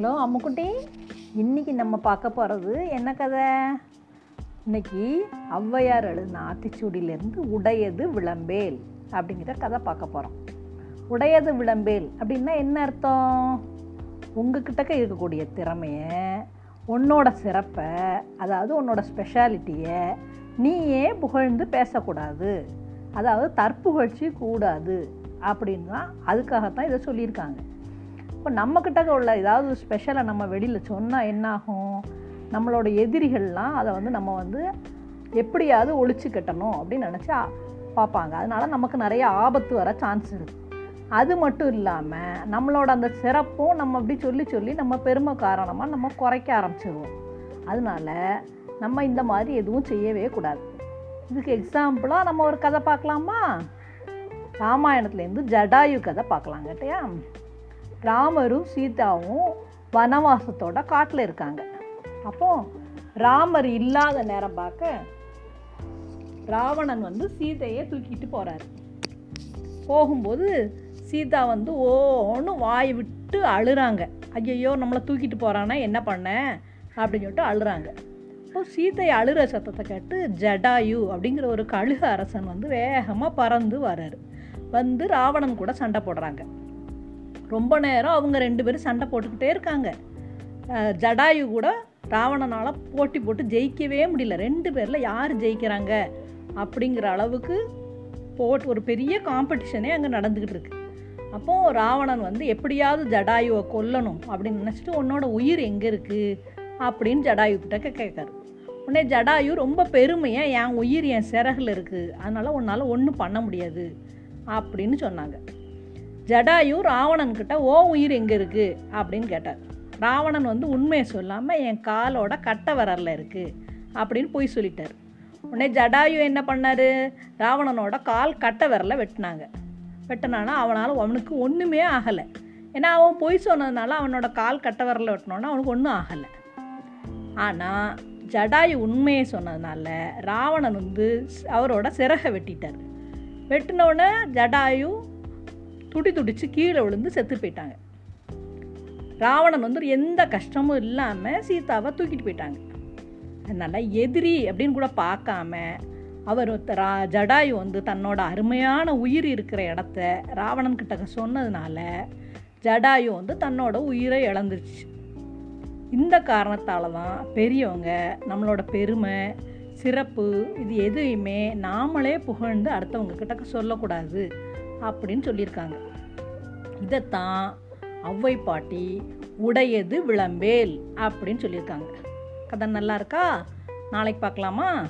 Hello அம்முக்குட்டி. இன்றைக்கி நம்ம பார்க்க போகிறது என்ன கதை? இன்னைக்கு ஔவையார் எழுதின ஆத்திச்சூடியிலேருந்து உடையது விளம்பேல் அப்படிங்கிற கதை பார்க்க போகிறோம் உடையது விளம்பேல் அப்படின்னா என்ன அர்த்தம்? உங்ககிட்டக்க இருக்கக்கூடிய திறமைய உன்னோட சிறப்பை அதாவது உன்னோட ஸ்பெஷாலிட்டியை நீயே புகழ்ந்து பேசக்கூடாது? அதாவது தற்புகழ்ச்சி கூடாது அப்படின்னா அதுக்காகத்தான் இதை சொல்லியிருக்காங்க. இப்போ நம்மக்கிட்ட உள்ள ஏதாவது ஸ்பெஷலை நம்ம வெளியில் சொன்னால் என்னாகும்? நம்மளோட எதிரிகள்லாம் அதை வந்து நம்ம வந்து எப்படியாவது ஒழிச்சு கட்டணும் அப்படின்னு நினச்சா பார்ப்பாங்க. அதனால நமக்கு நிறைய ஆபத்து வர சான்ஸ் இருக்குது அது மட்டும் இல்லாமல் நம்மளோட அந்த சிறப்பும் நம்ம அப்படி சொல்லி சொல்லி நம்ம பெருமை காரணமாக நம்ம குறைக்க ஆரம்பிச்சிடுவோம் அதனால நம்ம இந்த மாதிரி எதுவும் செய்யவே கூடாது. இதுக்கு எக்ஸாம்பிளாக நம்ம ஒரு கதை பார்க்கலாமா? ராமாயணத்துலேருந்து ஜடாயு கதை பார்க்கலாம் கேட்டியா? ராமரும் சீதாவும் வனவாசத்தோட காட்டில் இருக்காங்க. அப்போ ராமர் இல்லாத நேரம் பார்க்க ராவணன் வந்து சீதையை தூக்கிட்டு போகிறாரு போகும்போது சீதா வந்து ஓன்னு வாய் விட்டு அழுறாங்க. ஐயையோ நம்மளை தூக்கிட்டு போகிறான்னா என்ன பண்ண? அப்படின்னு சொல்லிட்டு அழுறாங்க. இப்போ சீதை அழுகிற சத்தத்தை கேட்டு ஜடாயு அப்படிங்கிற ஒரு கழுகு அரசன் வந்து வேகமாக பறந்து வர்றாரு. வந்து ராவணன் கூட சண்டை போடுறாங்க. ரொம்ப நேரம் அவங்க ரெண்டு பேரும் சண்டை போட்டுக்கிட்டே இருக்காங்க. ஜடாயு கூட ராவணனால் போட்டி போட்டு ஜெயிக்கவே முடியல. ரெண்டு பேரில் யார் ஜெயிக்கிறாங்க அப்படிங்கிற அளவுக்கு போட் ஒரு பெரிய காம்படிஷனே அங்கே நடந்துக்கிட்டு இருக்கு. அப்போது ராவணன் வந்து எப்படியாவது ஜடாயுவை கொல்லணும் அப்படின்னு நினச்சிட்டு உன்னோட உயிர் எங்கே இருக்குது அப்படின்னு ஜடாயு கிட்ட கேட்காரு. உடனே ஜடாயு ரொம்ப பெருமையாக என் உயிர் என் சிறகுல இருக்குது அதனால் உன்னால் ஒன்றும் பண்ண முடியாது அப்படின்னு சொன்னாங்க. ஜடாயு ராவணன்கிட்ட ஓ உயிர் எங்கே இருக்குது அப்படின்னு கேட்டார். ராவணன் வந்து உண்மையை சொல்லாமல் என் காலோட கட்டை விரலில் இருக்குது அப்படின்னு பொய் சொல்லிட்டார். உடனே ஜடாயு என்ன பண்ணார்? ராவணனோட கால் கட்டை விரலை வெட்டினாங்க. வெட்டினானா அவனால் அவனுக்கு ஒன்றுமே ஆகலை. ஏன்னா அவன் பொய் சொன்னதுனால அவனோட கால் கட்டை விரலை வெட்டினோன்னா அவனுக்கு ஒன்றும் ஆகலை. ஆனால் ஜடாயு உண்மையை சொன்னதுனால ராவணன் வந்து அவரோட சிறகை வெட்டிட்டார். வெட்டினோடனே ஜடாயு துடி துடிச்சு கீழே விழுந்து செத்து போயிட்டாங்க. ராவணன் வந்து எந்த கஷ்டமும் இல்லாமல் சீதாவை தூக்கிட்டு போயிட்டாங்க. அதனால் எதிரி அப்படின்னு கூட பார்க்காம அவர் ரா ஜடாயு வந்து தன்னோட அருமையான உயிர் இருக்கிற இடத்த ராவணன் கிட்ட சொன்னதுனால ஜடாயு வந்து தன்னோட உயிரை இழந்துருச்சு. இந்த காரணத்தால் தான் பெரியவங்க நம்மளோட பெருமை சிறப்பு இது எதையுமே நாமளே புகழ்ந்து அடுத்தவங்க கிட்ட சொல்லக்கூடாது அப்படின்னு சொல்லியிருக்காங்க. இதைத்தான் அவ்வை பாட்டி உடையது விளம்பேல் அப்படின்னு சொல்லியிருக்காங்க. கதை நல்லா இருக்கா? நாளைக்கு பார்க்கலாமா?